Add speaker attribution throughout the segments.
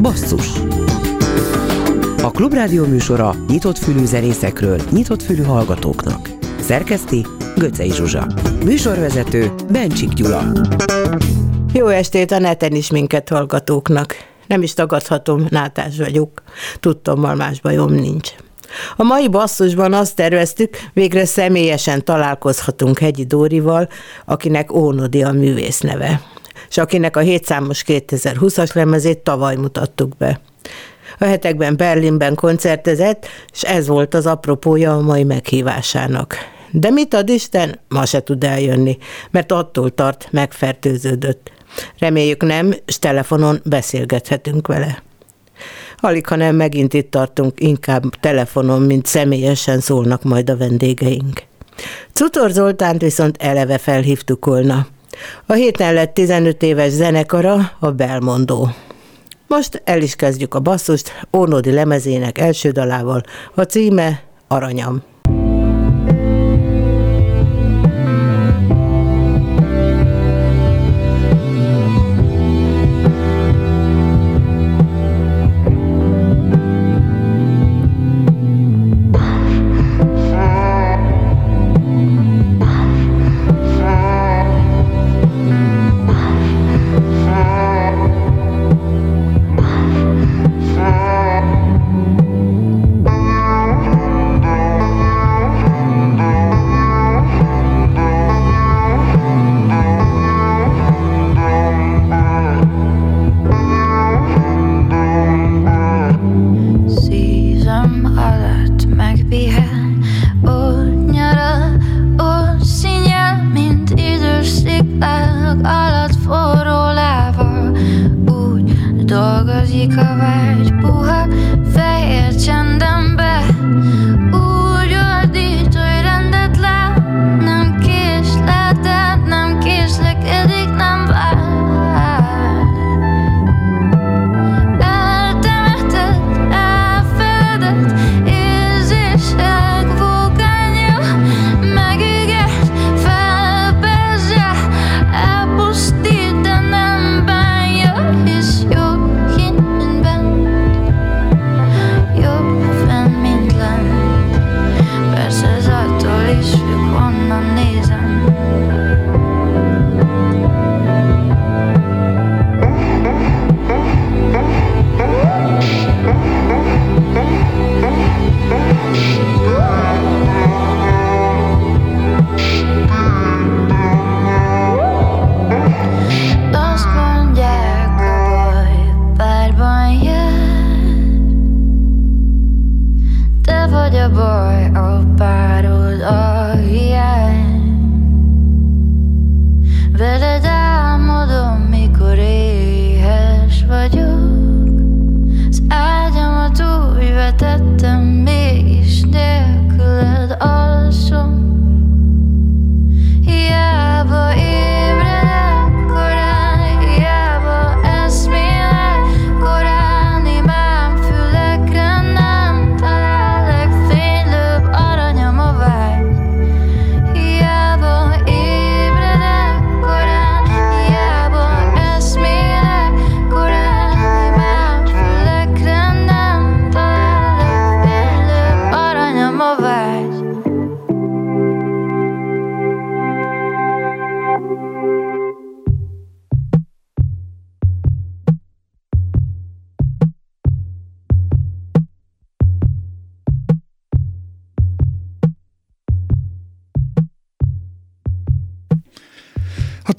Speaker 1: Basszus A Klubrádió műsora nyitott fülű zenészekről, nyitott fülű hallgatóknak. Szerkeszti Göcej Zsuzsa. Műsorvezető Bencsik Gyula.
Speaker 2: Jó estét a neten is minket hallgatóknak. Nem is tagadhatom, nátás vagyok. Tudtommal más bajom nincs. A mai basszusban azt terveztük, végre személyesen találkozhatunk Hegyi Dórival, akinek Ónodi a művész neve, és akinek a 7 számos 2020-as lemezét tavaly mutattuk be. A hetekben Berlinben koncertezett, és ez volt az apropója a mai meghívásának. De mit ad Isten, ma se tud eljönni, mert attól tart, megfertőződött. Reméljük nem, és telefonon beszélgethetünk vele. Alig, ha nem megint itt tartunk, inkább telefonon, mint személyesen szólnak majd a vendégeink. Cutor Zoltánt viszont eleve felhívtuk volna. A héten lett 15 éves zenekara, a Belmondó. Most el is kezdjük a basszust Ónodi lemezének első dalával. A címe Aranyam.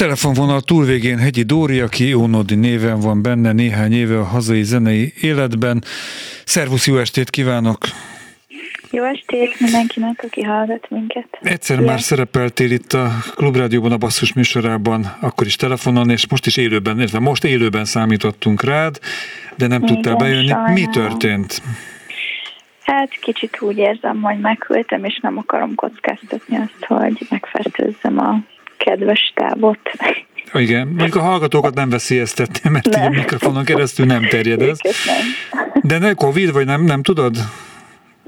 Speaker 3: Telefonvonal túlvégén Hegyi Dóri, aki Ónodi néven van benne néhány éve a hazai zenei életben. Szervusz, jó estét kívánok!
Speaker 4: Jó estét mindenkinek, aki hallgat minket.
Speaker 3: Egyszer Szia. már szerepeltél itt a Klubrádióban, a Basszus műsorában, akkor is telefonon, és most is élőben, illetve most élőben számítottunk rád, de nem Igen, tudtál bejönni. Sajnálom. Mi történt?
Speaker 4: Hát kicsit úgy érzem, hogy meghűltem, és nem akarom kockáztatni azt, hogy megfertőzzem a kedves távot.
Speaker 3: Igen, mondjuk a hallgatókat nem veszélyeztetni, mert nem. a mikrofonon keresztül nem terjed ez. De ne Covid, vagy nem, nem tudod?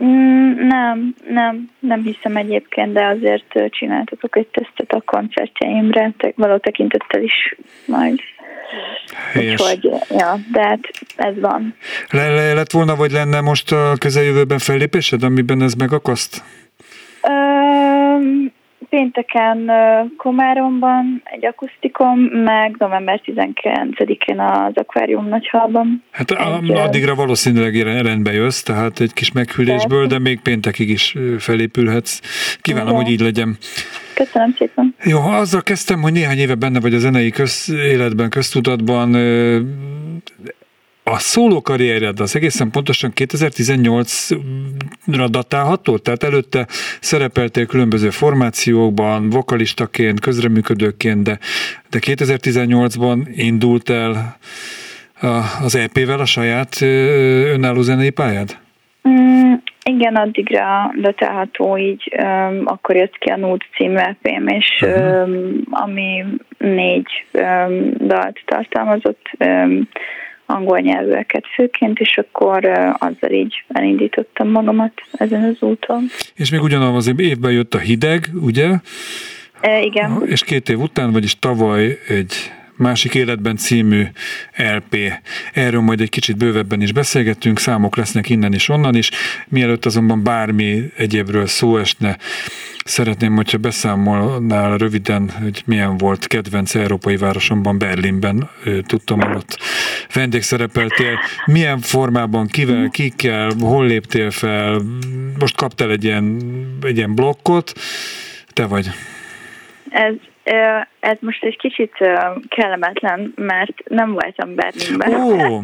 Speaker 4: Mm, nem, nem, nem hiszem egyébként, de azért csináltatok egy tesztet a koncertjeimre, való tekintettel is majd Úgyhogy, ja, de hát ez van.
Speaker 3: Le, le, lett volna, vagy lenne most a közeljövőben fellépésed, amiben ez megakaszt?
Speaker 4: Pénteken Komáromban egy akusztikom, meg november 19-én az akvárium nagyhalban.
Speaker 3: Hát egy, addigra valószínűleg rendbe jössz, tehát egy kis meghűlésből, de még péntekig is felépülhetsz. Kívánom, igen. hogy így legyen.
Speaker 4: Köszönöm szépen.
Speaker 3: Jó, azzal kezdtem, hogy néhány éve benne vagy a zenei közéletben, köztudatban a szóló karriered az egészen pontosan 2018-ra datálható? Tehát előtte szerepeltél különböző formációkban, vokalistaként, közreműködőként, de, de 2018-ban indult el az EP-vel a saját önálló zenei pályád?
Speaker 4: Mm, igen, addigra datálható így, um, akkor jött ki a Nude című EP-m, és uh-huh. um, ami négy um, dalt tartalmazott, um, angol nyelvűeket főként, és akkor azzal így elindítottam magamat ezen az úton.
Speaker 3: És még ugyanaz az évben jött a hideg, ugye?
Speaker 4: E, igen.
Speaker 3: És két év után, vagyis tavaly egy Másik életben című LP. Erről majd egy kicsit bővebben is beszélgetünk, számok lesznek innen és onnan is. Mielőtt azonban bármi egyébről szó esne, szeretném, hogyha beszámolnál röviden, hogy milyen volt kedvenc európai városomban, Berlinben. Tudtam, hogy ott vendégszerepeltél. Milyen formában, kivel, kikkel, hol léptél fel? Most kaptál egy ilyen, egy ilyen blokkot. Te vagy.
Speaker 4: Ez ez most egy kicsit kellemetlen, mert nem voltam Berlinben.
Speaker 3: Ó,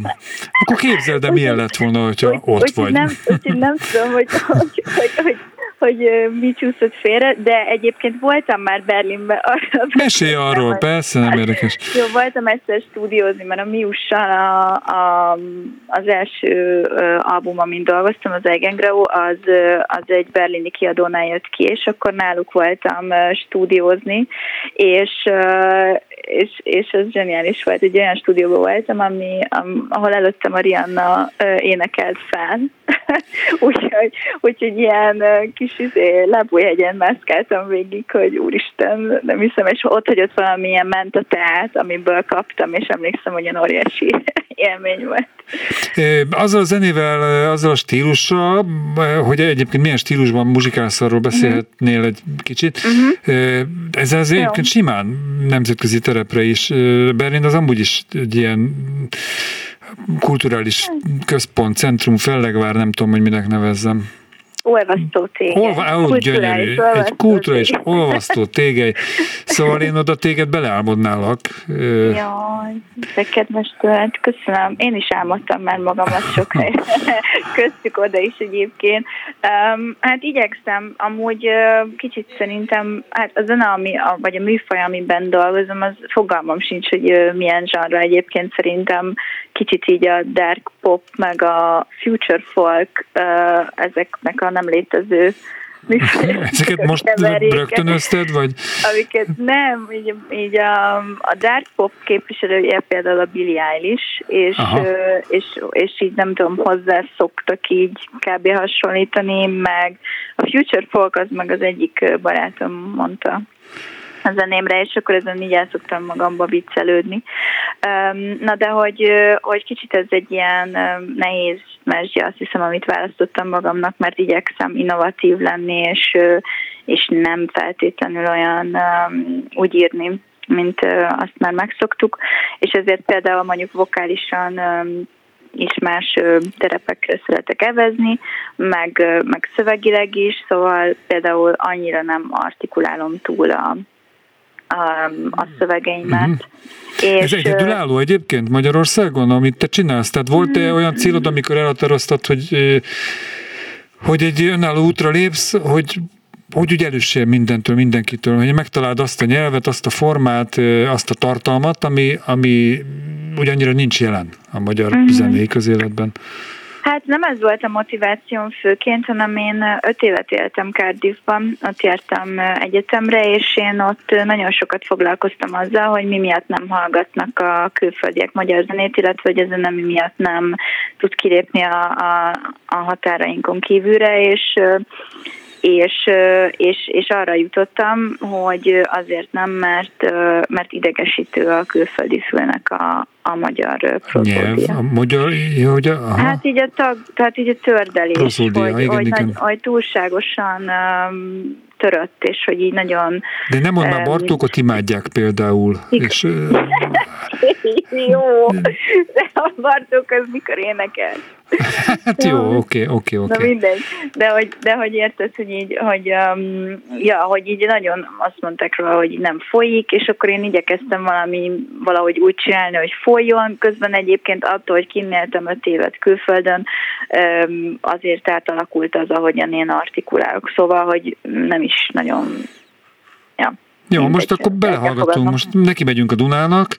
Speaker 3: akkor képzeld, de milyen lett volna, hogyha úgy, ott úgy, vagy.
Speaker 4: Nem, úgy, nem tudom, hogy, hogy, hogy, hogy hogy mi csúszott félre, de egyébként voltam már Berlinben. Arra
Speaker 3: Mesélj arról, hogy... persze, nem érdekes.
Speaker 4: Jó, voltam egyszer stúdiózni, mert a Miussal a, a, az első album, amin dolgoztam, az Eigengrau, az, az egy berlini kiadónál jött ki, és akkor náluk voltam stúdiózni, és és, és ez zseniális volt. Egy olyan stúdióban voltam, ami, ahol előttem a Rihanna énekelt fel. úgyhogy, úgyhogy ilyen kis izé, lábújhegyen mászkáltam végig, hogy úristen, nem hiszem, és ott hagyott valamilyen ment a teát, amiből kaptam, és emlékszem, hogy ilyen óriási élmény volt.
Speaker 3: Azzal a zenével, azzal a stílussal, hogy egyébként milyen stílusban muzsikálsz, arról beszélhetnél egy kicsit. Uh-huh. Ez az egyébként simán nemzetközi terepre is. Berlin az amúgy is egy ilyen kulturális központ, centrum, fellegvár, nem tudom, hogy minek nevezzem.
Speaker 4: Olvasztó tégely. Olva,
Speaker 3: ó, gyönyörű. Egy kulturális olvasztó tégely. Szóval én oda téged beleálmodnálak.
Speaker 4: Jaj, de kedves tőled, köszönöm. Én is álmodtam már magamat sok helyre. Köztük oda is egyébként. Um, hát igyekszem, amúgy uh, kicsit szerintem, hát a zene, ami, a, vagy a műfaj, amiben dolgozom, az fogalmam sincs, hogy uh, milyen zsarra egyébként szerintem kicsit így a dark pop, meg a future folk, ezeknek a nem létező
Speaker 3: Ezeket most rögtönözted, vagy?
Speaker 4: Amiket nem, így, így a, a dark pop képviselője például a Billie Eilish, és, és, és így nem tudom, hozzá szoktak így kb. hasonlítani, meg a Future Folk az meg az egyik barátom mondta a zenémre, és akkor ezen így el szoktam magamba viccelődni. Na de hogy, hogy kicsit ez egy ilyen nehéz mesdje, azt hiszem, amit választottam magamnak, mert igyekszem innovatív lenni, és, és nem feltétlenül olyan úgy írni, mint azt már megszoktuk, és ezért például mondjuk vokálisan is más terepekre szeretek evezni, meg, meg szövegileg is, szóval például annyira nem artikulálom túl a, a, a szövegeimet. Uh-huh.
Speaker 3: És, Ez egyedülálló egyébként Magyarországon, amit te csinálsz? Tehát volt-e uh-huh. olyan célod, amikor elhatároztad, hogy, hogy egy önálló útra lépsz, hogy hogy úgy elüssél mindentől, mindenkitől, hogy megtaláld azt a nyelvet, azt a formát, azt a tartalmat, ami, ami ugyannyira nincs jelen a magyar uh-huh. zenei közéletben.
Speaker 4: Hát nem ez volt a motivációm főként, hanem én öt évet éltem Cardiffban, ott jártam egyetemre, és én ott nagyon sokat foglalkoztam azzal, hogy mi miatt nem hallgatnak a külföldiek magyar zenét, illetve hogy ez nem mi miatt nem tud kilépni a, a, a határainkon kívülre, és és, és, és arra jutottam, hogy azért nem, mert, mert idegesítő a külföldi szülnek a, a magyar prozódia.
Speaker 3: A magyar, hogy a,
Speaker 4: aha. Hát így a tag, tehát így a tördelés,
Speaker 3: prozódia,
Speaker 4: hogy,
Speaker 3: igen,
Speaker 4: hogy,
Speaker 3: igen.
Speaker 4: Nagy, hogy túlságosan um, törött, és hogy így nagyon...
Speaker 3: De nem mond már Bartókot imádják például. És,
Speaker 4: Jó, de a Bartók az mikor énekel?
Speaker 3: Hát jó, oké, oké, oké.
Speaker 4: Na mindegy, de hogy, de hogy érted, hogy így, hogy, um, ja, hogy így nagyon azt mondták róla, hogy nem folyik, és akkor én igyekeztem valami, valahogy úgy csinálni, hogy folyjon, közben egyébként attól, hogy kinéltem öt évet külföldön, um, azért átalakult az, ahogyan én artikulálok, szóval, hogy nem is nagyon, ja.
Speaker 3: Jó, most akkor belehallgatunk, most neki megyünk a Dunának,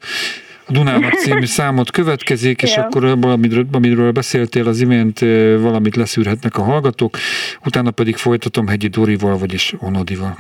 Speaker 3: a Dunának című számot következik, és akkor amiről, amiről beszéltél az imént, valamit leszűrhetnek a hallgatók, utána pedig folytatom Hegyi Dorival, vagyis Onodival.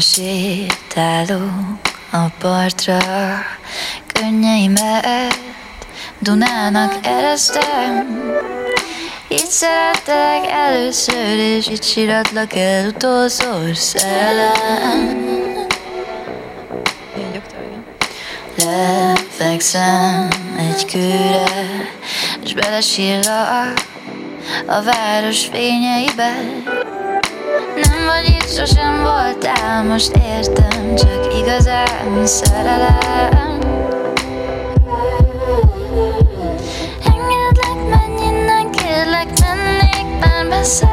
Speaker 2: Sétálok a partra, könnyeimet Dunának eresztem. Itt szerettek először, és itt síratlak el utolszor szerelem. Lefekszem egy kőre, és belesírlak a város fényeibe. Nem vagy itt, sosem voltál, most értem, csak igazán szerelem. Engedlek, menj innen, kérlek, mennék már messze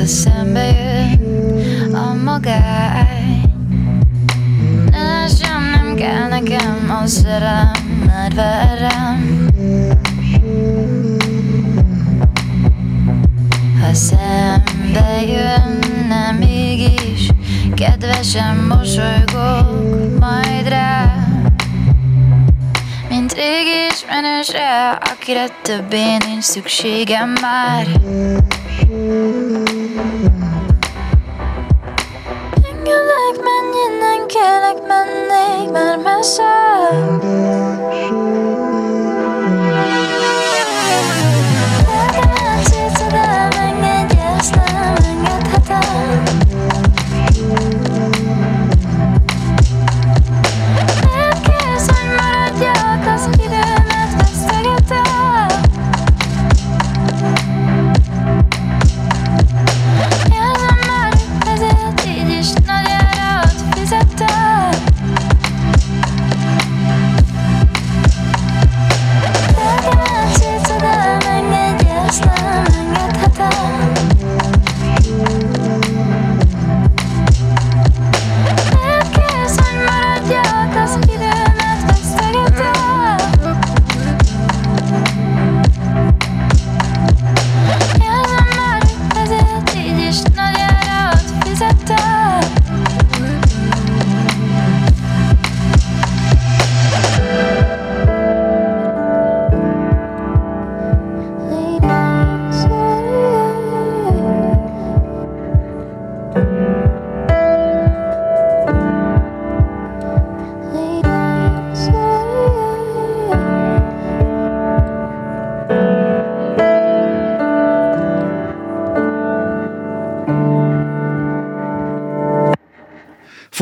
Speaker 2: ha szembe jön a magány. Ne sem nem kell nekem a szerelem, mert verem. Ha szembe jönne mégis Kedvesen mosolygok majd rá. Mint régi ismerősre Akire többé nincs szükségem már mennék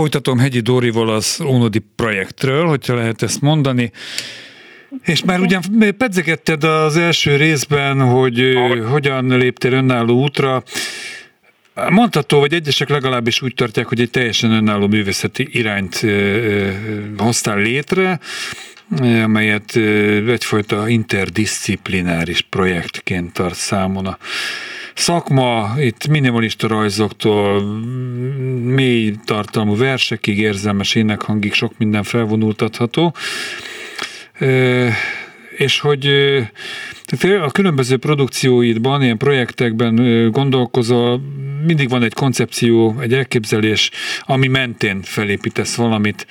Speaker 3: Folytatom Hegyi Dórival az Ónodi projektről, hogyha lehet ezt mondani. És már ugyan pedzegetted az első részben, hogy hogyan léptél önálló útra. Mondható, vagy egyesek legalábbis úgy tartják, hogy egy teljesen önálló művészeti irányt hoztál létre, amelyet egyfajta interdisziplináris projektként tart számon a szakma, itt minimalista rajzoktól mély tartalmú versekig, érzelmes énekhangig sok minden felvonultatható és hogy a különböző produkcióidban, ilyen projektekben gondolkozol, mindig van egy koncepció, egy elképzelés, ami mentén felépítesz valamit.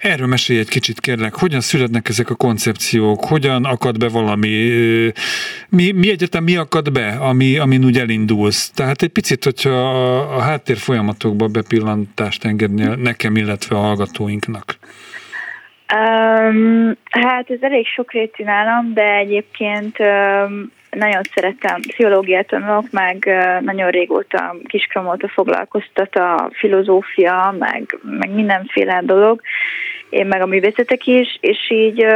Speaker 3: Erről mesélj egy kicsit kérlek, hogyan születnek ezek a koncepciók, hogyan akad be valami, mi, mi egyetem mi akad be, ami, amin úgy elindulsz. Tehát egy picit, hogyha a, a háttér folyamatokba bepillantást engednél nekem, illetve a hallgatóinknak.
Speaker 4: Um, hát ez elég sokrétű nálam, de egyébként um, nagyon szeretem, pszichológiát tanulok, meg nagyon régóta, kiskom óta foglalkoztat a filozófia, meg, meg mindenféle dolog, én meg a művészetek is, és így,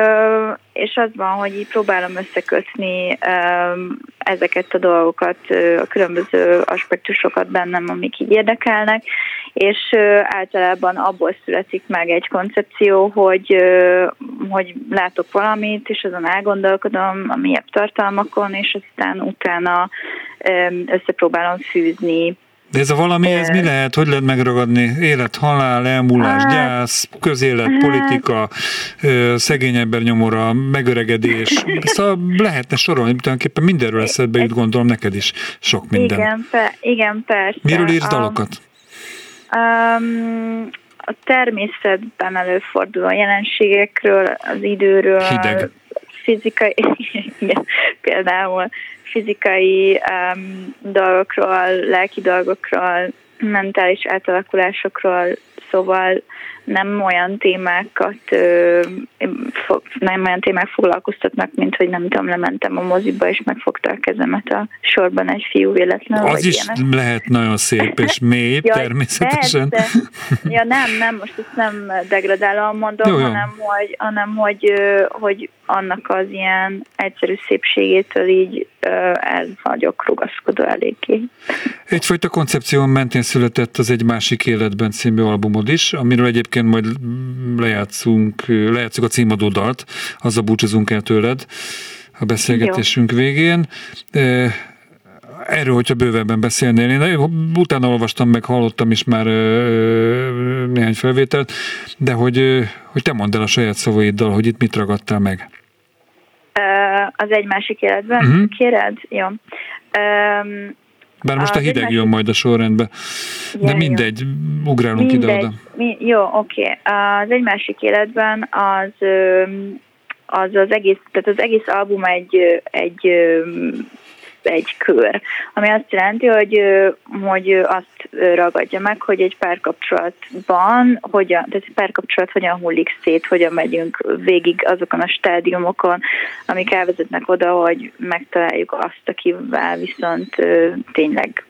Speaker 4: és az van, hogy így próbálom összekötni ezeket a dolgokat, a különböző aspektusokat bennem, amik így érdekelnek, és általában abból születik meg egy koncepció, hogy, hogy látok valamit, és azon elgondolkodom a mélyebb tartalmakon, és aztán utána összepróbálom fűzni
Speaker 3: de ez a valami, ez mi lehet? Hogy lehet megragadni? Élet, halál, elmúlás, hát, gyász, közélet, hát, politika, szegény ember nyomora, megöregedés. Szóval lehetne sorolni, tulajdonképpen mindenről eszedbe jut, gondolom neked is sok minden.
Speaker 4: Igen, pe, igen persze.
Speaker 3: Miről írsz dalokat?
Speaker 4: Um, a természetben előforduló jelenségekről, az időről,
Speaker 3: Hideg.
Speaker 4: fizikai, igen, például fizikai um, dolgokról, lelki dolgokról, mentális átalakulásokról, szóval nem olyan témákat, nem olyan témák foglalkoztatnak, mint hogy nem tudom, lementem a moziba, és megfogta a kezemet a sorban egy fiú véletlenül.
Speaker 3: Az is ilyenek. lehet nagyon szép és mély, ja, természetesen.
Speaker 4: Ja nem, nem, most ezt nem degradálom mondom, jó, jó. hanem, hogy, hanem hogy, hogy annak az ilyen egyszerű szépségétől így el vagyok rugaszkodó eléggé.
Speaker 3: Egyfajta koncepción mentén született az Egy másik életben című albumod is, amiről egyébként majd lejátszunk, lejátszunk a címadó dalt, azzal búcsúzunk el tőled a beszélgetésünk Jó. végén. Erről, hogyha bővebben beszélnél, én utána olvastam meg, hallottam is már néhány felvételt, de hogy, hogy te mondd el a saját szavaiddal, hogy itt mit ragadtál meg.
Speaker 4: Az egy másik életben, uh-huh. kéred? Jó. Um,
Speaker 3: bár most a hideg jön majd a sorrendbe. De ja, mindegy, jó. ugrálunk ide-oda.
Speaker 4: Mi, jó, oké. Okay. Az egy másik életben az, az az egész, tehát az egész album egy, egy egy kör, ami azt jelenti, hogy, hogy azt ragadja meg, hogy egy párkapcsolatban, hogyan, tehát egy párkapcsolat hogyan hullik szét, hogyan megyünk végig azokon a stádiumokon, amik elvezetnek oda, hogy megtaláljuk azt, akivel viszont tényleg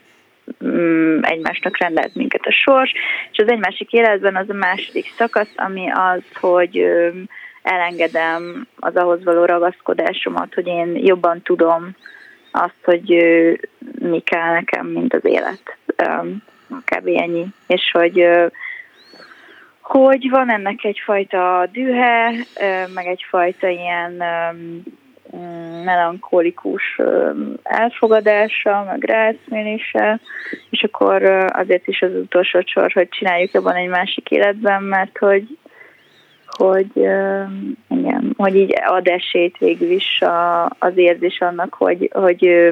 Speaker 4: mm, egymásnak rendelt minket a sors, és az egy másik életben az a második szakasz, ami az, hogy elengedem az ahhoz való ragaszkodásomat, hogy én jobban tudom azt, hogy mi kell nekem, mint az élet. Kb. ennyi. És hogy hogy van ennek egyfajta dühe, meg egyfajta ilyen melankolikus elfogadása, meg rászmélése, és akkor azért is az utolsó sor, hogy csináljuk jobban egy másik életben, mert hogy hogy igen, hogy így ad esélyt végül is a, az érzés annak, hogy, hogy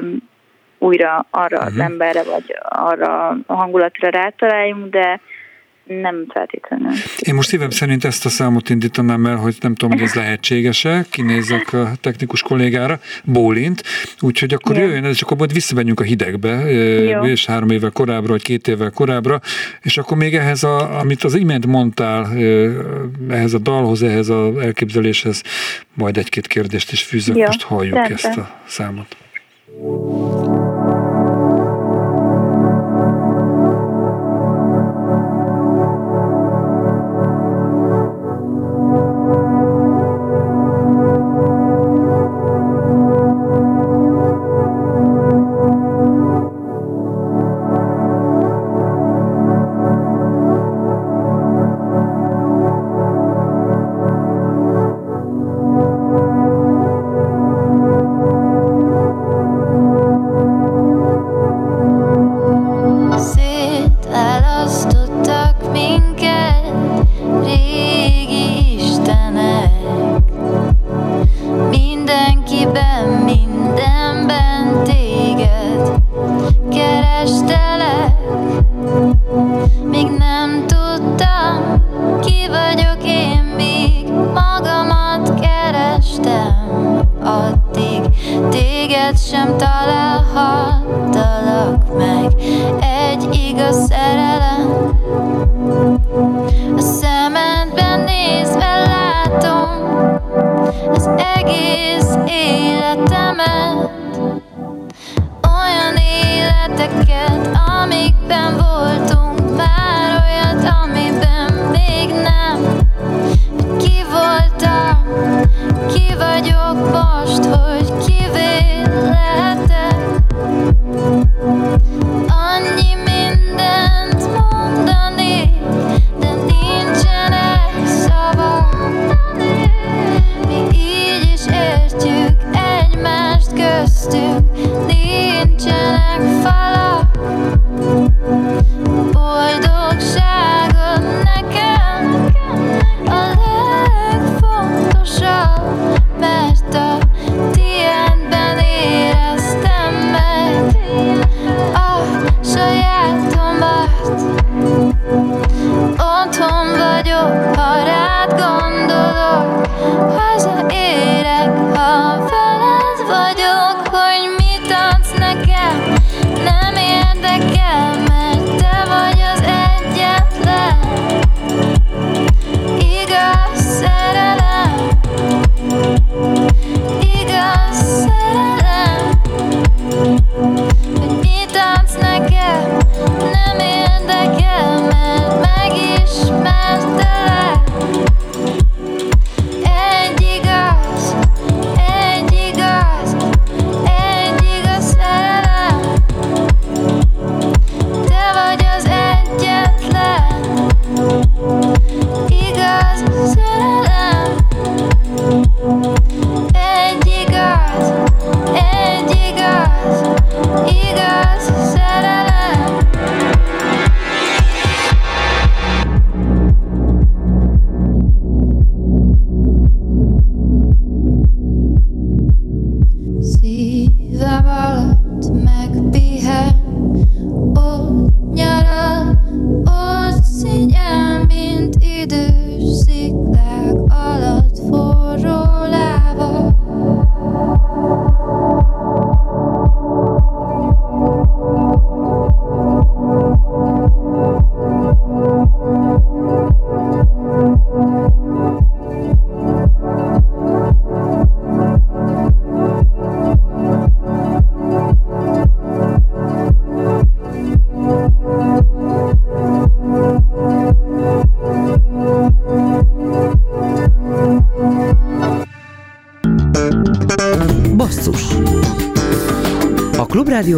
Speaker 4: újra arra uh-huh. az mhm. emberre, vagy arra a hangulatra rátaláljunk, de nem feltétlenül.
Speaker 3: Én most szívem szerint ezt a számot indítanám el, hogy nem tudom, hogy ez lehetséges-e, kinézek a technikus kollégára, bólint, úgyhogy akkor Jó. jöjjön ez, és akkor majd visszamegyünk a hidegbe, Jó. és három évvel korábbra, vagy két évvel korábbra, és akkor még ehhez, a, amit az imént mondtál, ehhez a dalhoz, ehhez az elképzeléshez, majd egy-két kérdést is fűzök, Jó. most halljuk Rendben. ezt a számot.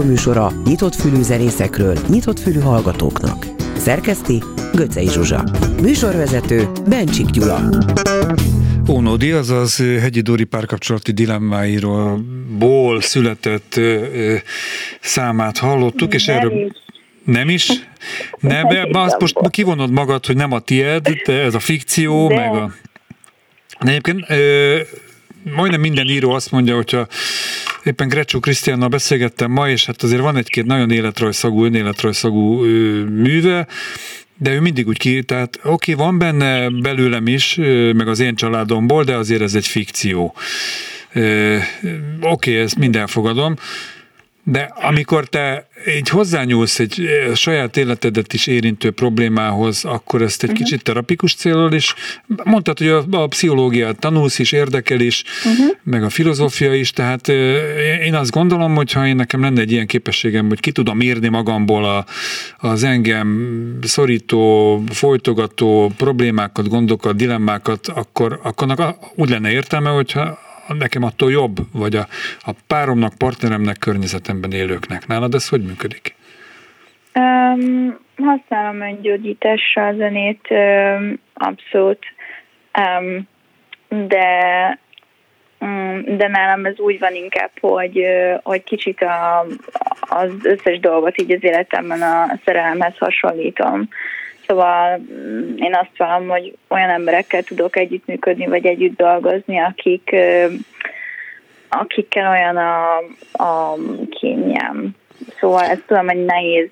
Speaker 1: Műsora nyitott fülű zenészekről, nyitott fülű hallgatóknak. Szerkeszti Göcej Zsuzsa. Műsorvezető Bencsik Gyula.
Speaker 3: Ónodi, azaz Hegyi Dóri párkapcsolati dilemmáiról ból született ö, ö, számát hallottuk, és
Speaker 4: Nem
Speaker 3: erről...
Speaker 4: is.
Speaker 3: Nem is? Nem, be, azt most kivonod magad, hogy nem a tied, de ez a fikció,
Speaker 4: De.
Speaker 3: meg a... De egyébként ö, majdnem minden író azt mondja, hogyha éppen Grecsó Krisztiánnal beszélgettem ma, és hát azért van egy-két nagyon életrajszagú, önéletrajszagú műve, de ő mindig úgy ki, tehát oké, okay, van benne belőlem is, meg az én családomból, de azért ez egy fikció. Oké, okay, ezt mind elfogadom, de amikor te így hozzányúlsz egy eh, saját életedet is érintő problémához, akkor ezt egy uh-huh. kicsit terapikus célral is, mondtad, hogy a, a pszichológiát tanulsz is, érdekel is, uh-huh. meg a filozófia is, tehát eh, én azt gondolom, hogy ha én nekem lenne egy ilyen képességem, hogy ki tudom írni magamból a, az engem szorító, folytogató problémákat, gondokat, dilemmákat, akkor, akkor úgy lenne értelme, hogyha nekem attól jobb, vagy a, a páromnak, partneremnek, környezetemben élőknek. Nálad ez hogy működik?
Speaker 4: Um, használom öngyógyításra a zenét, um, abszolút, um, de um, de nálam ez úgy van inkább, hogy, hogy kicsit a, az összes dolgot így az életemben a szerelemhez hasonlítom. Szóval mm, én azt vallom, hogy olyan emberekkel tudok együttműködni, vagy együtt dolgozni, akik, akikkel olyan a, a kényem. Szóval ezt tudom, hogy nehéz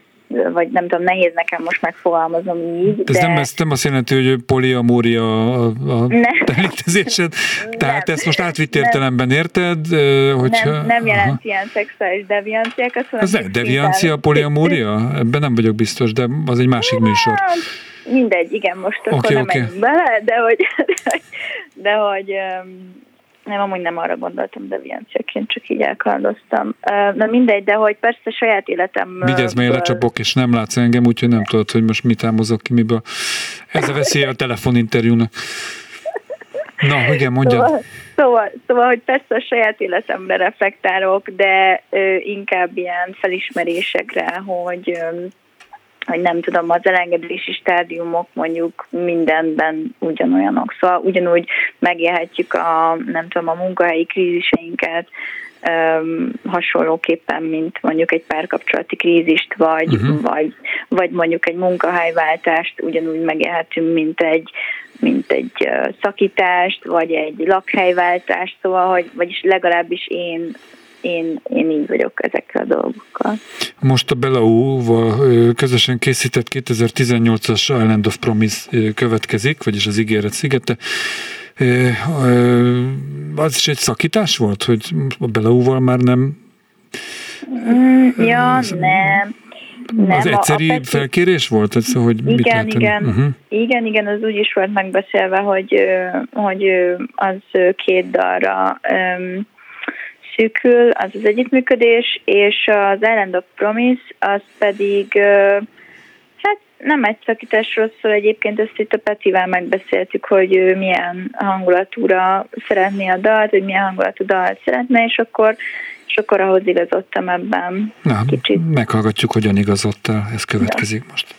Speaker 4: vagy nem tudom, nehéz nekem most megfogalmazom így.
Speaker 2: Ez, de... nem, ez nem azt jelenti, hogy poliamória a, a te létezésed? Tehát ezt most átvitt értelemben érted?
Speaker 4: Hogyha, nem, nem jelent aha. ilyen szexuális devianciákat.
Speaker 2: Ez nem deviancia, poliamória? Ebben nem vagyok biztos, de az egy másik műsor.
Speaker 4: Mindegy, igen, most akkor okay, nem okay. bele, de hogy, de hogy nem, amúgy nem arra gondoltam devianciaként, csak így elkardoztam. Na mindegy, de hogy persze saját életem...
Speaker 2: Vigyázz, mert lecsapok, és nem látsz engem, úgyhogy nem tudod, hogy most mit álmozok ki, miből. Ez a veszély a telefoninterjúnak. Na, igen, mondja.
Speaker 4: Szóval, szóval, szóval, hogy persze a saját életemben reflektálok, de ö, inkább ilyen felismerésekre, hogy ö, hogy nem tudom, az elengedési stádiumok mondjuk mindenben ugyanolyanok. Szóval ugyanúgy megélhetjük a, nem tudom, a munkahelyi kríziseinket, hasonlóképpen, mint mondjuk egy párkapcsolati krízist, vagy, uh-huh. vagy, vagy mondjuk egy munkahelyváltást ugyanúgy megélhetünk, mint egy, mint egy szakítást, vagy egy lakhelyváltást, szóval, hogy, vagyis legalábbis én én, én így vagyok ezekkel a dolgokkal.
Speaker 2: Most a Belau-val közösen készített 2018-as Island of Promise következik, vagyis az ígéret szigete. Az is egy szakítás volt, hogy a Belau-val már nem...
Speaker 4: Mm, ja, nem. Nem,
Speaker 2: az egyszerű a felkérés volt? Ez, hogy
Speaker 4: igen, mit lehet igen, uh-huh. igen, igen, az úgy is volt megbeszélve, hogy, hogy az két dalra um, szűkül, az az együttműködés, és az Island of Promise, az pedig hát nem egy szakításról szól egyébként, ezt itt a Petivel megbeszéltük, hogy ő milyen hangulatúra szeretné a dalt, hogy milyen hangulatú dalt szeretne, és akkor és akkor ahhoz igazodtam ebben
Speaker 2: Na, kicsit. Meghallgatjuk, hogyan igazodtál, ez következik ja. most.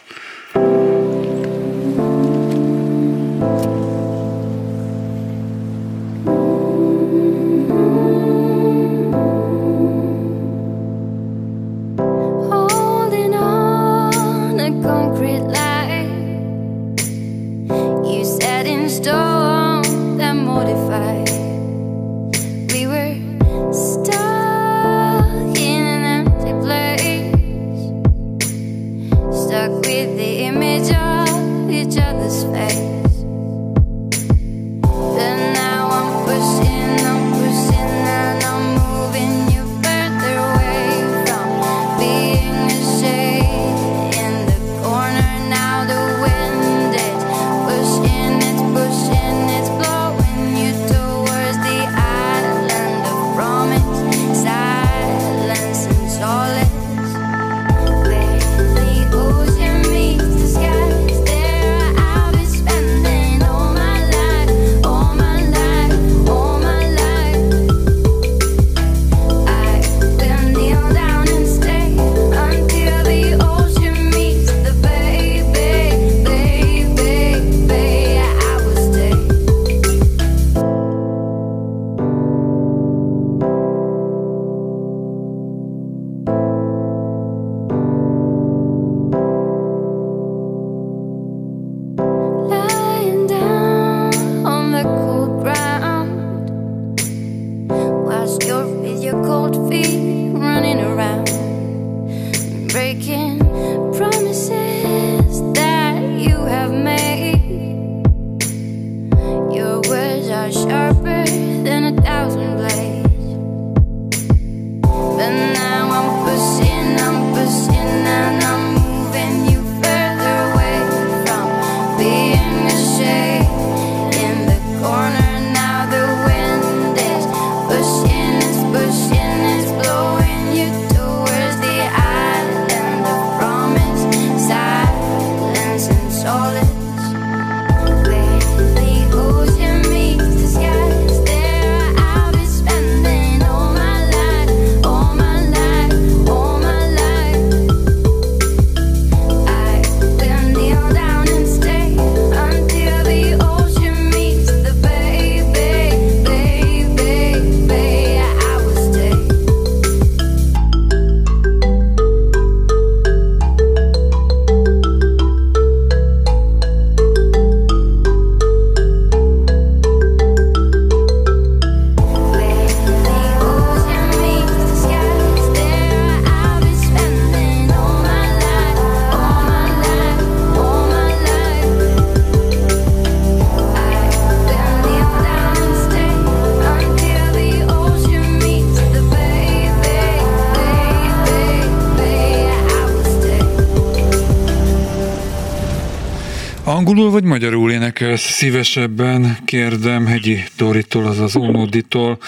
Speaker 3: Vagy magyarul énekelsz szívesebben, kérdem Hegyi Doritól, azaz Ónóditól,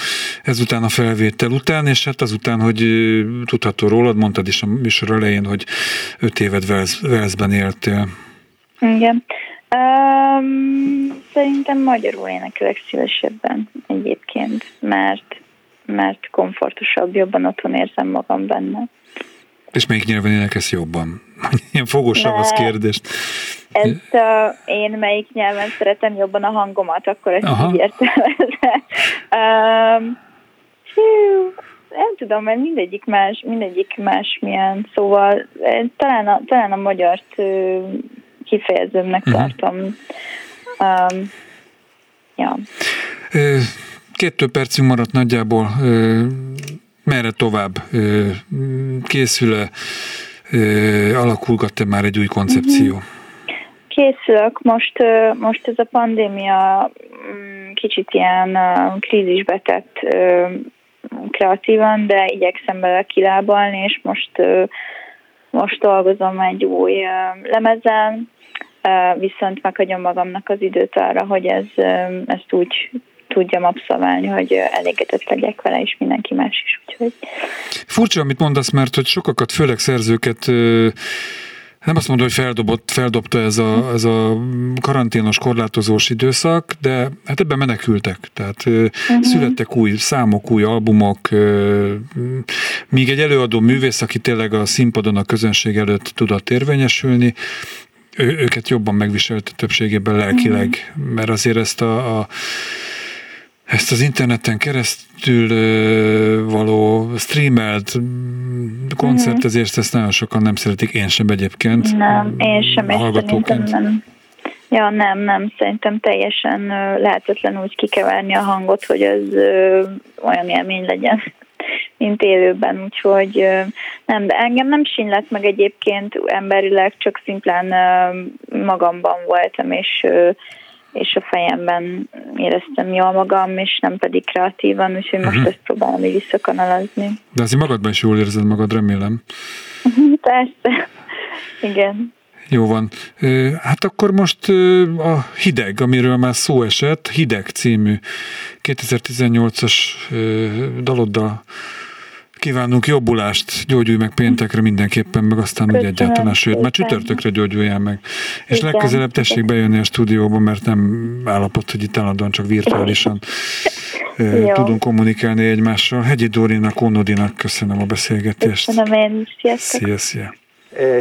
Speaker 3: ezután a felvétel után, és hát azután, hogy tudható rólad, mondtad is a műsor elején, hogy öt évet Velszben éltél.
Speaker 4: Igen. Um, szerintem magyarul énekelek szívesebben egyébként, mert, mert komfortosabb, jobban otthon érzem magam benne.
Speaker 3: És melyik nyelven énekelsz jobban? Ilyen fogósabb az kérdést.
Speaker 4: Ezt uh, én melyik nyelven szeretem jobban a hangomat, akkor ezt Aha. így értelmezem. um, nem tudom, mert mindegyik más, mindegyik más milyen, szóval talán a, talán a magyart uh, kifejezőmnek uh-huh. tartom. Um, ja.
Speaker 3: Kettő percünk maradt nagyjából. Merre tovább? Készül-e, alakulgat-e már egy új koncepció? Uh-huh.
Speaker 4: Készülök. Most, most ez a pandémia mm, kicsit ilyen krízisbe tett kreatívan, de igyekszem bele kilábalni, és most, most dolgozom egy új lemezen, viszont meghagyom magamnak az időt arra, hogy ez, ezt úgy tudjam abszolválni, hogy elégedett legyek vele, és mindenki más is. Úgyhogy...
Speaker 3: Furcsa, amit mondasz, mert hogy sokakat, főleg szerzőket nem azt mondom, hogy feldobott, feldobta ez a, ez a karanténos, korlátozós időszak, de hát ebben menekültek. Tehát uh-huh. születtek új számok, új albumok, míg egy előadó művész, aki tényleg a színpadon a közönség előtt tudott érvényesülni, ő, őket jobban megviselte többségében lelkileg, uh-huh. mert azért ezt a, a ezt az interneten keresztül való streamelt koncertezést, ezt nagyon sokan nem szeretik, én sem egyébként.
Speaker 4: Nem, én sem, hallgatóként. nem. Ja, nem, nem, szerintem teljesen lehetetlen úgy kikeverni a hangot, hogy ez olyan élmény legyen, mint élőben, úgyhogy nem, de engem nem sinlett meg egyébként emberileg, csak szimplán magamban voltam, és és a fejemben éreztem jól magam, és nem pedig kreatívan, úgyhogy most uh-huh. ezt próbálom így visszakanalazni.
Speaker 3: De azért magadban is jól érzed magad, remélem.
Speaker 4: Persze, igen.
Speaker 3: Jó van. Hát akkor most a Hideg, amiről már szó esett, Hideg című 2018-as daloddal Kívánunk jobbulást, gyógyulj meg péntekre mindenképpen, meg aztán Köszönöm úgy egyáltalán, sőt, már csütörtökre gyógyuljál meg. És Igen. legközelebb tessék bejönni a stúdióba, mert nem állapot, hogy itt állandóan csak virtuálisan tudunk kommunikálni egymással. Hegyi Dórinak, Onodinak köszönöm a beszélgetést.
Speaker 4: Köszönöm én is, sziasztok.
Speaker 3: Szia, szia.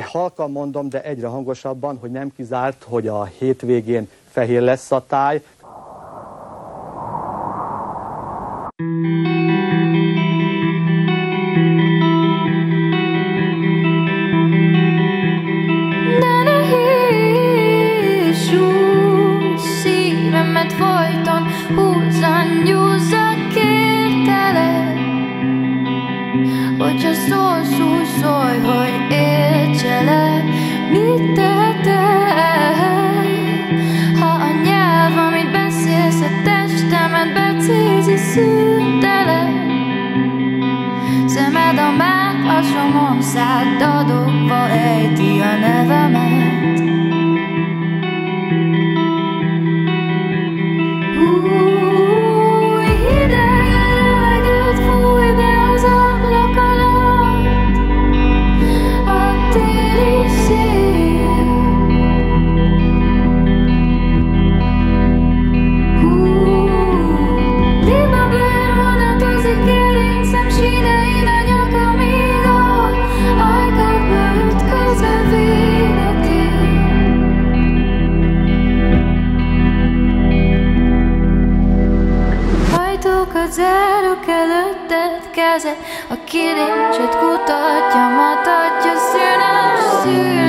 Speaker 2: Halkan mondom, de egyre hangosabban, hogy nem kizárt, hogy a hétvégén fehér lesz a táj. Csak szólsz úgy szólj, hogy értselek Mit tettek Ha a nyelv, amit beszélsz A testemet becézi szüntelek Szemed a mág, a somon szád Dadokba ejti a nevemet. Eltárok előtted keze, a kilincset kutatja, matatja, szűnöm, szűnöm.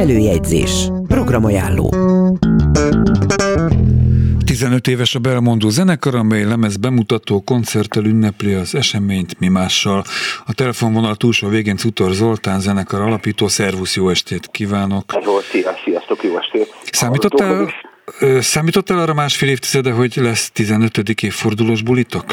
Speaker 1: Előjegyzés. Programajánló.
Speaker 3: 15 éves a Belmondó zenekar, amely lemez bemutató koncerttel ünnepli az eseményt mi mással. A telefonvonal túlsó végén Cutor Zoltán zenekar alapító. Szervusz, jó estét kívánok!
Speaker 5: Hello, szia, sziasztok, jó estét!
Speaker 3: Számítottál, számítottál arra másfél évtizede, hogy lesz 15. évfordulós bulitok?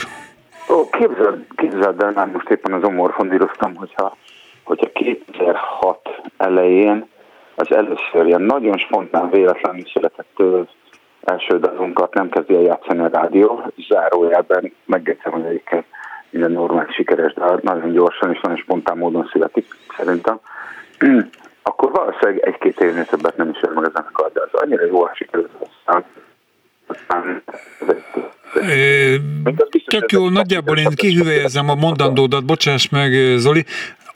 Speaker 5: Ó, képzeld, képzeld el, már most éppen az omorfon íroztam, hogyha, hogyha 2006 elején az először ilyen nagyon spontán véletlenül született első dalunkat nem kezdi el játszani a rádió, zárójelben megjegyzem, hogy egyébként minden normális sikeres, de nagyon gyorsan és nagyon spontán módon születik, szerintem. Akkor valószínűleg egy-két évnél többet nem is ér meg a zenekar, de az annyira jól sikerült aztán. aztán
Speaker 3: Tök jó, nagyjából én kihüvelyezem a mondandódat, bocsáss meg Zoli,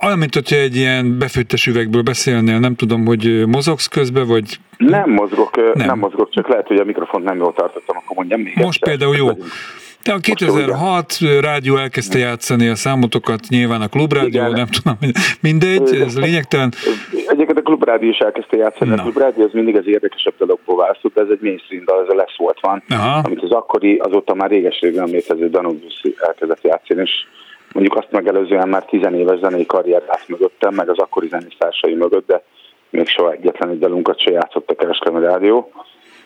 Speaker 3: olyan, mint hogyha egy ilyen befőttes üvegből beszélnél, nem tudom, hogy mozogsz közben, vagy...
Speaker 5: Nem mozgok, nem, nem mozgok, csak lehet, hogy a mikrofont nem jól tartottam, akkor mondjam még
Speaker 3: Most egyszer. például jó. De a 2006 rádió elkezdte játszani a számotokat, nyilván a klubrádió, Igen. nem tudom, mindegy, ez lényegtelen.
Speaker 5: Egyébként a klubrádió is elkezdte játszani, Na. a klubrádió az mindig az érdekesebb dologból választott, ez egy mainstream dal, ez a lesz volt van, Aha. amit az akkori, azóta már réges-régen létező Danubius elkezdett játszani, és mondjuk azt megelőzően már tizenéves zenei karrier állt mögöttem, meg az akkori zenésztársai mögött, de még soha egyetlen egy dalunkat se játszott a kereskedelmi rádió.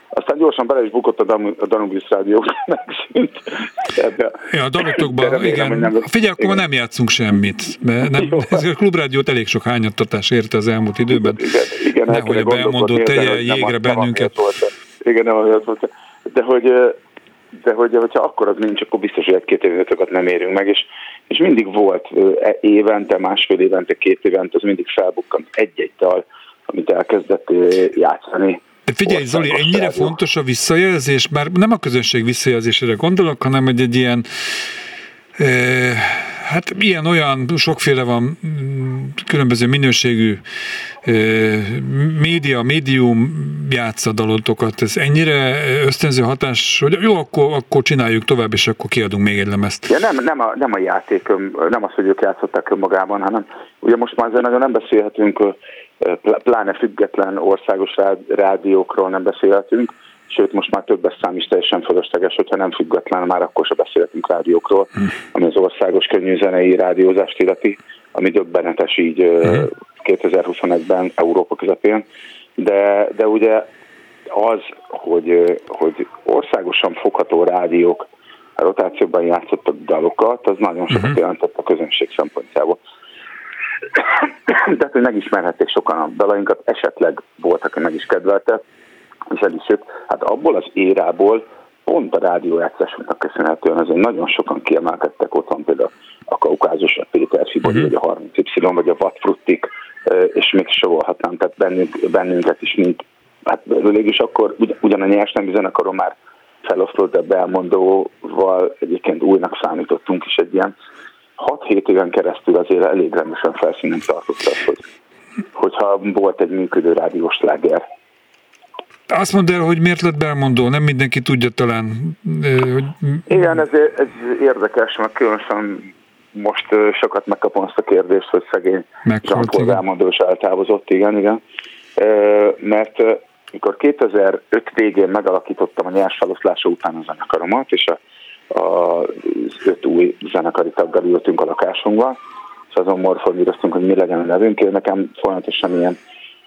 Speaker 5: Aztán gyorsan bele is bukott a, a Danubius rádió, megszűnt.
Speaker 3: Ja, a dalotokban, igen. Nem, Figyelj, akkor igen. nem játszunk semmit. Mert nem, ez a klubrádiót elég sok hányattatás érte az elmúlt időben. Igen, igen Nehogy a belmondó teje jégre bennünket.
Speaker 5: Igen, nem amiatt volt. De hogy de hogy, hogyha akkor az nincs, akkor biztos, hogy egy-két éveket nem érünk meg, és, és mindig volt e, évente, másfél évente, két évente, az mindig felbukkant egy-egy dal, amit elkezdett játszani.
Speaker 3: Figyelj, Zoli, ennyire fontos a visszajelzés, már nem a közönség visszajelzésére gondolok, hanem hogy egy ilyen Hát ilyen olyan sokféle van mm, különböző minőségű média, médium játsza dalotokat. Ez ennyire ösztönző hatás, hogy jó, akkor, akkor csináljuk tovább, és akkor kiadunk még egy lemezt.
Speaker 5: Ja, nem, nem, a, nem a játék, nem az, hogy ők játszották önmagában, hanem ugye most már azért nagyon nem beszélhetünk, pláne független országos rádiókról nem beszélhetünk, sőt most már többes szám is teljesen fölösleges, hogyha nem független, már akkor se beszélhetünk rádiókról, hm. ami az országos könnyű zenei rádiózást illeti, ami döbbenetes így mm. 2021-ben Európa közepén, de, de ugye az, hogy, hogy országosan fogható rádiók a rotációban játszottak dalokat, az nagyon sokat uh-huh. jelentett a közönség szempontjából. Tehát, hogy megismerhették sokan a dalainkat, esetleg voltak, aki meg is kedvelte, is jött. Hát abból az érából pont a rádiójátszásoknak köszönhetően azért nagyon sokan kiemelkedtek ott van például a Kaukázus, a Péter Fibori, uh-huh. vagy a 30Y, vagy a Vatfruttik, és még sorolhatnám, tehát bennünk, bennünket is, mint hát is akkor ugyan a nyers nem zenekaron már felosztott, de belmondóval egyébként újnak számítottunk, és egy ilyen 6-7 éven keresztül azért elég rendesen felszínen tartott az, hogy, hogyha volt egy működő rádiós láger
Speaker 3: azt mondd el, hogy miért lett belmondó, nem mindenki tudja talán. Hogy...
Speaker 5: Igen, ez, ez érdekes, mert különösen most sokat megkapom azt a kérdést, hogy szegény Jean-Paul belmondó is eltávozott, igen, igen. Mert mikor 2005 végén megalakítottam a nyers feloszlása után a zenekaromat, és a, a, az öt új zenekari taggal ültünk a lakásunkban, és azon morfondíroztunk, hogy mi legyen a nevünk. Én nekem folyamatosan ilyen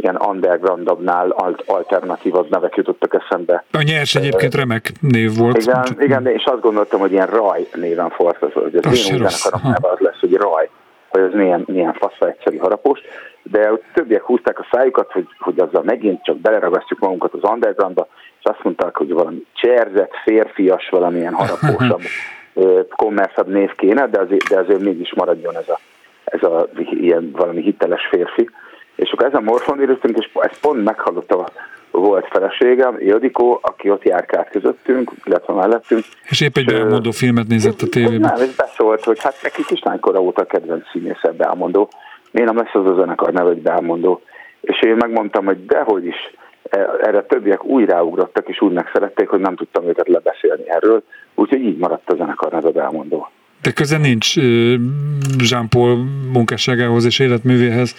Speaker 5: ilyen undergroundabbnál alternatívabb nevek jutottak eszembe.
Speaker 3: A nyers egyébként remek név volt.
Speaker 5: Igen, igen de és azt gondoltam, hogy ilyen raj néven forgató, hogy az én új zenekaromnál az lesz, hogy raj, hogy ez milyen, milyen faszra egyszerű harapós, de a többiek húzták a szájukat, hogy, hogy azzal megint csak beleragasztjuk magunkat az undergroundba, és azt mondták, hogy valami cserzett, férfias, valamilyen harapósabb, kommerszebb név kéne, de azért, de azért mégis maradjon ez a, ez a ilyen valami hiteles férfi. És akkor ezen morfon írtunk, és ezt pont meghallotta a volt feleségem, Ildikó, aki ott járkált közöttünk, illetve mellettünk.
Speaker 3: És épp egy belmondó filmet nézett a tévében.
Speaker 5: Nem, és beszólt, hogy hát neki kislánykora óta kedvenc színészebb belmondó. Miért nem lesz az a zenekar neve, hogy belmondó? És én megmondtam, hogy dehogy is, e, erre többiek újráugrottak, és úgy megszerették, hogy nem tudtam őket lebeszélni erről, úgyhogy így maradt a zenekar neve belmondó.
Speaker 3: De köze nincs Jean-Paul munkásságához és életművéhez?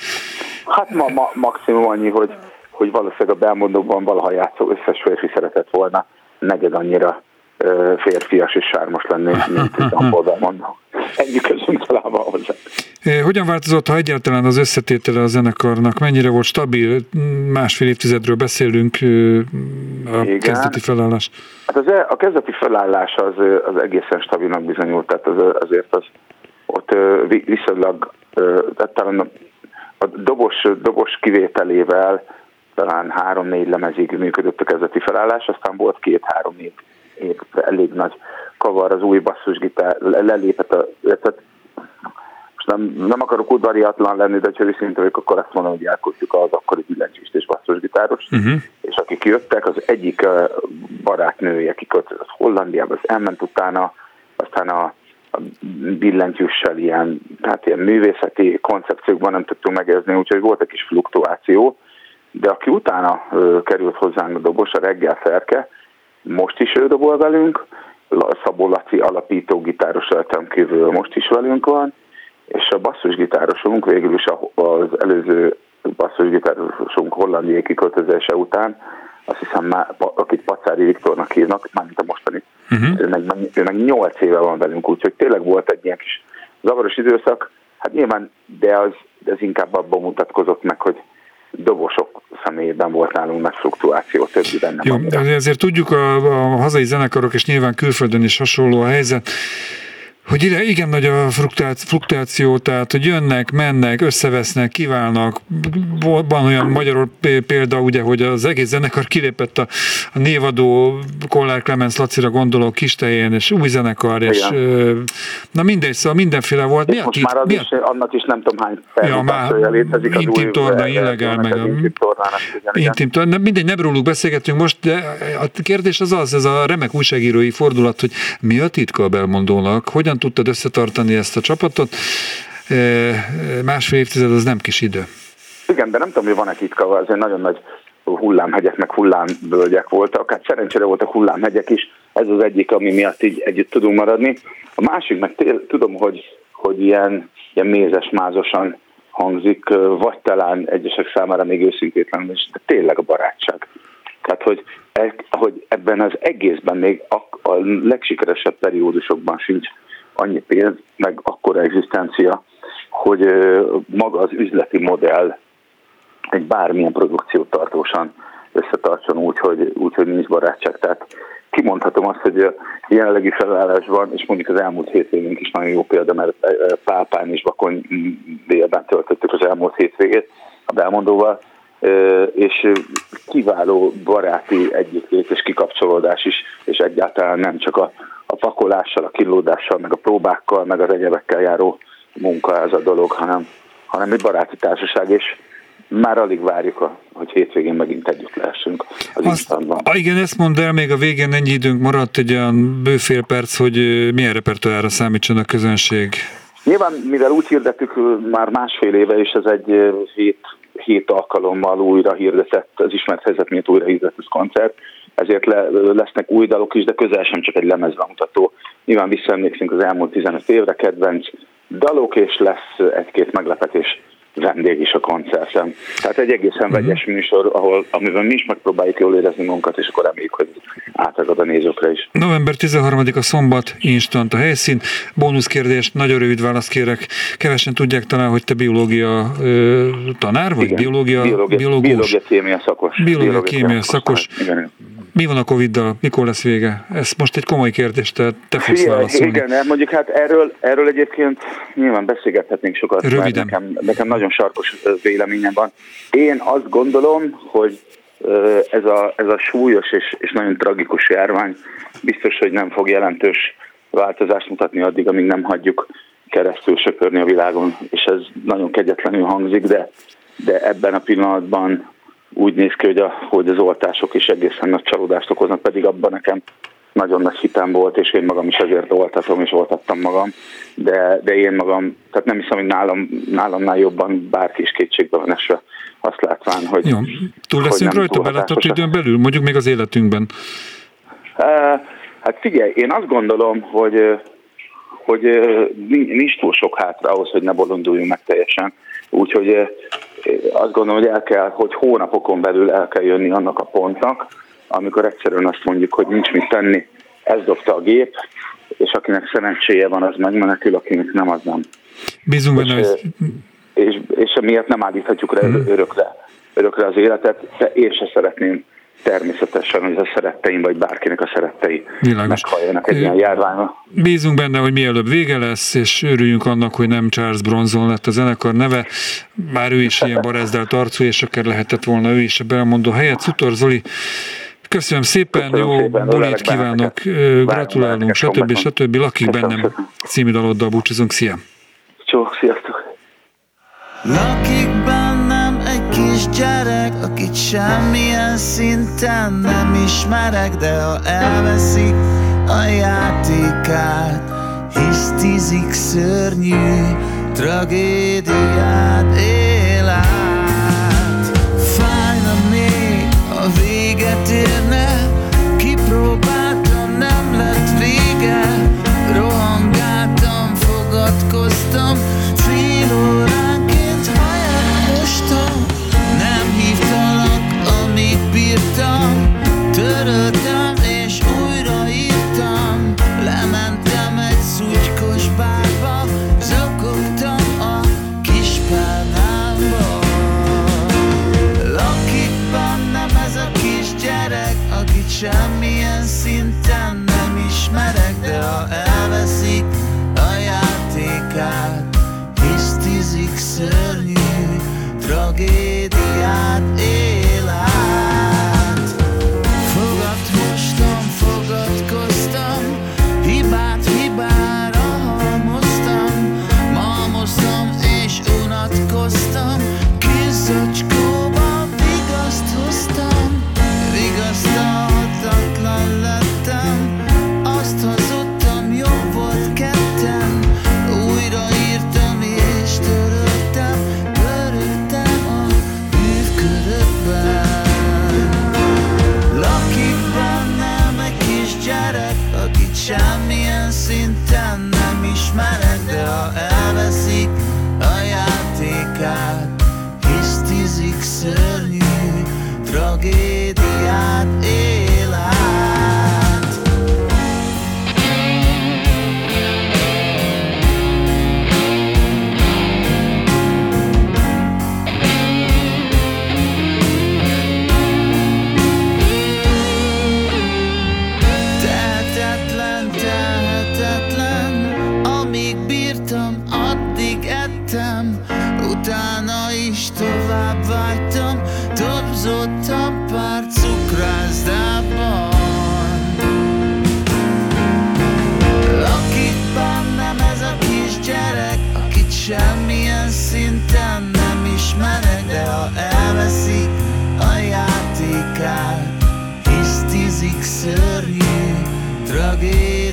Speaker 5: Hát ma, ma maximum annyi, hogy, hogy valószínűleg a belmondóban valaha játszó összes férfi szeretett volna negyed annyira férfias és sármos lenni, mint a belmondó. Ennyi közünk talán hozzá.
Speaker 3: Hogyan változott, ha egyáltalán az összetétele a zenekarnak? Mennyire volt stabil? Másfél évtizedről beszélünk a Igen. kezdeti felállás.
Speaker 5: Hát az, e- a kezdeti felállás az, az egészen stabilnak bizonyult, tehát az, azért az ott viszonylag, tehát talán a, dobos, dobos kivételével talán három-négy lemezig működött a kezdeti felállás, aztán volt két-három-négy év elég nagy kavar az új basszusgitár, lelépett a, tehát most nem, nem akarok udvariatlan lenni, de ha őszintén vagyok, akkor azt mondom, hogy elkotjuk az akkori billentyűst és basszusgitáros, uh-huh. és akik jöttek, az egyik barátnője kiköltözött Hollandiába, az elment utána, aztán a billentyűssel ilyen, hát ilyen művészeti koncepciókban nem tudtunk megezni, úgyhogy volt egy kis fluktuáció, de aki utána került hozzánk a dobos, a reggel szerke, most is ő dobol velünk, Szabó Laci alapító gitáros kívül most is velünk van, és a basszusgitárosunk végül is az előző basszusgitárosunk hollandiai kiköltözése után, azt hiszem, akit Pacári Viktornak hívnak, mármint a mostani, uh-huh. ő, meg, ő meg 8 éve van velünk, úgyhogy tényleg volt egy ilyen kis zavaros időszak, hát nyilván, de az, de az inkább abban mutatkozott meg, hogy dobosok személyében volt nálunk nagy fluktuáció, többiben nem.
Speaker 3: Jó, annyira. ezért tudjuk a, a hazai zenekarok, és nyilván külföldön is hasonló a helyzet, hogy ide igen nagy a fluktuáció, tehát hogy jönnek, mennek, összevesznek, kiválnak. Van olyan magyar példa, ugye, hogy az egész zenekar kilépett a, a névadó Kollár Clemens Lacira gondoló tején, és új zenekar, igen. és na mindegy, szóval mindenféle volt.
Speaker 5: Mi a most már az mi a... is, annak is nem tudom hány ja, már
Speaker 3: létezik az intim torna, illegál, meg a intim torna, mindegy, nem róluk beszélgetünk most, de a kérdés az az, ez a remek újságírói fordulat, hogy mi a titka a Belmondónak, hogyan tudtad összetartani ezt a csapatot. Másfél évtized az nem kis idő.
Speaker 5: Igen, de nem tudom, hogy van-e titka, azért nagyon nagy hullámhegyek, meg hullámvölgyek voltak. Hát szerencsére voltak hullámhegyek is, ez az egyik, ami miatt így együtt tudunk maradni. A másik, meg tél, tudom, hogy, hogy ilyen, ilyen mézes-mázosan hangzik, vagy talán egyesek számára még őszintétlen, de tényleg a barátság. Tehát, hogy, e, hogy ebben az egészben még a, a legsikeresebb periódusokban sincs annyi pénz, meg akkora egzisztencia, hogy maga az üzleti modell egy bármilyen produkciót tartósan összetartson úgy, hogy, úgy, hogy nincs barátság. Tehát kimondhatom azt, hogy a jelenlegi felállásban, és mondjuk az elmúlt hétvégénk is nagyon jó példa, mert Pálpán és Bakony délben töltöttük az elmúlt hétvégét a belmondóval, és kiváló baráti együttlét és kikapcsolódás is, és egyáltalán nem csak a a pakolással, a kilódással, meg a próbákkal, meg az egyebekkel járó munka ez a dolog, hanem, hanem egy baráti társaság, és már alig várjuk, hogy hétvégén megint együtt lehessünk az Azt,
Speaker 3: Igen, ezt mondd el, még a végén ennyi időnk maradt, egy olyan bőfél perc, hogy milyen repertoára számítson a közönség?
Speaker 5: Nyilván, mivel úgy hirdettük már másfél éve, és ez egy hét, hét alkalommal újra hirdetett, az ismert helyzet miatt újra hirdetett koncert, ezért le, lesznek új dalok is, de közel sem csak egy lemezbemutató. Nyilván visszaemlékszünk az elmúlt 15 évre kedvenc dalok, és lesz egy-két meglepetés vendég is a koncerten. Tehát egy egészen uh-huh. vegyes műsor, ahol, amiben mi is megpróbáljuk jól érezni magunkat, és akkor reméljük, hogy átagad a nézőkre is.
Speaker 3: November 13-a szombat, instant a helyszín. Bónusz kérdés, nagyon rövid választ kérek. Kevesen tudják talán, hogy te biológia ö, tanár vagy?
Speaker 5: Igen.
Speaker 3: Biológia,
Speaker 5: biológia, biológus? Biológia kémia szakos.
Speaker 3: Biológia, biológia kémia szakos. szakos. Igen. Mi van a Covid-dal? Mikor lesz vége? Ez most egy komoly kérdés, te, te fogsz Igen, válaszolni.
Speaker 5: Igen, mondjuk hát erről, erről egyébként nyilván beszélgethetnénk sokat.
Speaker 3: Röviden.
Speaker 5: Nekem, nekem nagyon sarkos véleményem van. Én azt gondolom, hogy ez a, ez a súlyos és, és nagyon tragikus járvány biztos, hogy nem fog jelentős változást mutatni addig, amíg nem hagyjuk keresztül söpörni a világon, és ez nagyon kegyetlenül hangzik, de, de ebben a pillanatban úgy néz ki, hogy, a, hogy az oltások is egészen nagy csalódást okoznak, pedig abban nekem nagyon nagy hitem volt, és én magam is ezért oltatom, és oltattam magam, de, de én magam, tehát nem hiszem, hogy nálam, nálamnál jobban bárki is kétségbe van esve azt látván, hogy...
Speaker 3: Jó. Túl leszünk rajta belátható időn belül, mondjuk még az életünkben?
Speaker 5: Hát figyelj, én azt gondolom, hogy
Speaker 6: hogy nincs túl sok hátra ahhoz, hogy ne bolonduljunk meg teljesen. Úgyhogy azt gondolom, hogy el kell, hogy hónapokon belül el kell jönni annak a pontnak, amikor egyszerűen azt mondjuk, hogy nincs mit tenni, ez dobta a gép, és akinek szerencséje van, az megmenekül, akinek nem, az nem.
Speaker 3: Bízunk benne,
Speaker 6: és, és, és emiatt nem állíthatjuk rá hmm. örökre, örökre az életet, de én se szeretném természetesen, hogy a szeretteim, vagy bárkinek a szerettei Világos. meghalljanak egy ilyen járványra.
Speaker 3: Bízunk benne, hogy mielőbb vége lesz, és örüljünk annak, hogy nem Charles Bronson lett a zenekar neve, bár ő is ilyen barezdelt arcú, és akár lehetett volna ő is a belmondó helyet. Szutor Zoli, Köszönöm szépen, Köszönöm jó szépen, bulit kívánok, gratulálunk, stb. stb. Lakik bennem című daloddal búcsúzunk, szia!
Speaker 6: Csók, sziasztok!
Speaker 5: Lakik bennem gyerek, akit semmilyen szinten nem ismerek, de ha elveszik a játékát, hisztizik szörnyű tragédiát él át. Fájna még a véget érne, kipróbáltam, nem lett vége, rohangáltam, fogadkoztam, fél órán Töröltem és újraírtam. Lementem egy szutykos bárba Zokogtam a kis párnámba. Lakik bennem ez a kis gyerek Akit semmilyen Semmilyen szinten nem ismered, de ha elveszik a játékát Hisztizik szörnyű tragédia.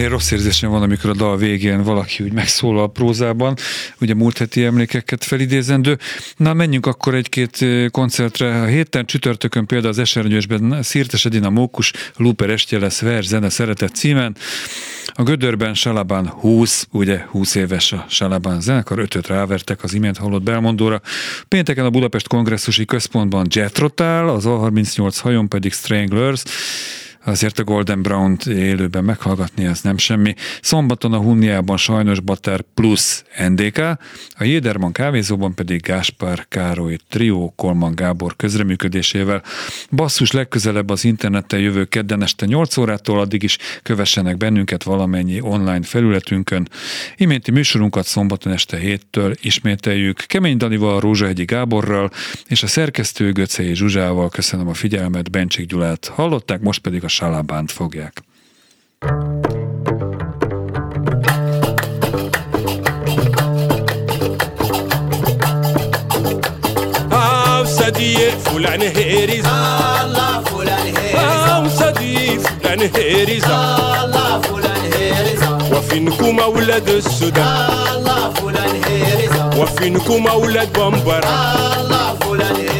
Speaker 3: Rossz érzésem van, amikor a dal végén valaki úgy megszólal a prózában, ugye múlt heti emlékeket felidézendő. Na, menjünk akkor egy-két koncertre. A héten csütörtökön például az Esernyősben Szirtes Edina Mókus Luper estje lesz vers zene szeretett címen. A Gödörben Salabán 20, ugye 20 éves a Salabán zenekar, ötöt rávertek az imént hallott belmondóra. Pénteken a Budapest Kongresszusi Központban Jetrotál, az A38 hajon pedig Stranglers, azért a Golden Brown-t élőben meghallgatni, ez nem semmi. Szombaton a Hunniában sajnos Bater plusz NDK, a Jéderman kávézóban pedig Gáspár Károly Trio Kolman Gábor közreműködésével. Basszus legközelebb az interneten jövő kedden este 8 órától, addig is kövessenek bennünket valamennyi online felületünkön. Iménti műsorunkat szombaton este 7-től ismételjük. Kemény Danival, Rózsahegyi Gáborral és a szerkesztő Göcei Zsuzsával köszönöm a figyelmet, Bencsik Gyulát hallották, most pedig a salábánt fogják.
Speaker 7: وصديق فلان هيريز
Speaker 8: الله فلان هيريز
Speaker 7: آه وصديق فلان هيريز
Speaker 8: الله فلان هيريز
Speaker 7: وفينكم أولاد السودان
Speaker 8: الله فلان هيريز
Speaker 7: وفينكم أولاد بمبرا
Speaker 8: الله فلان هيريز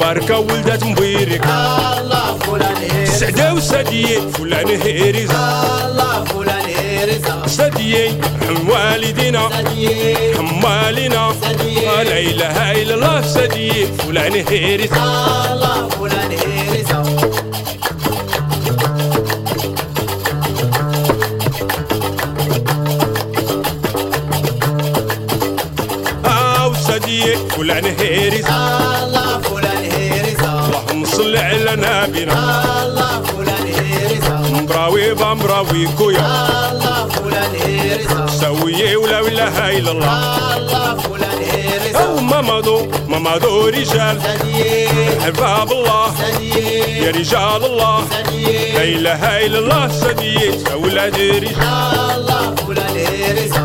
Speaker 7: بركة ولدت مبيرك
Speaker 8: الله فلان هيرزا
Speaker 7: سعدة وسادية فلان هيرزا
Speaker 8: الله فلان هيرزا
Speaker 7: سادية عن والدنا
Speaker 8: سادية
Speaker 7: عن
Speaker 8: مالنا سادية
Speaker 7: لا إله إلا الله سادية فلان
Speaker 8: هيرزا الله فلان هيرزا
Speaker 7: فلان هيرز على نبينا
Speaker 8: الله فلان
Speaker 7: مبراوي بمبراوي كويا.
Speaker 8: الله فلان هيرزا
Speaker 7: سوية ولا إله إلا الله.
Speaker 8: الله فلان هيرزا
Speaker 7: أو مامادو مامادو رجال. أحباب الله. يا رجال الله. لا إله إلا الله. سديت أولاد رجال.
Speaker 8: الله فلان هيرزا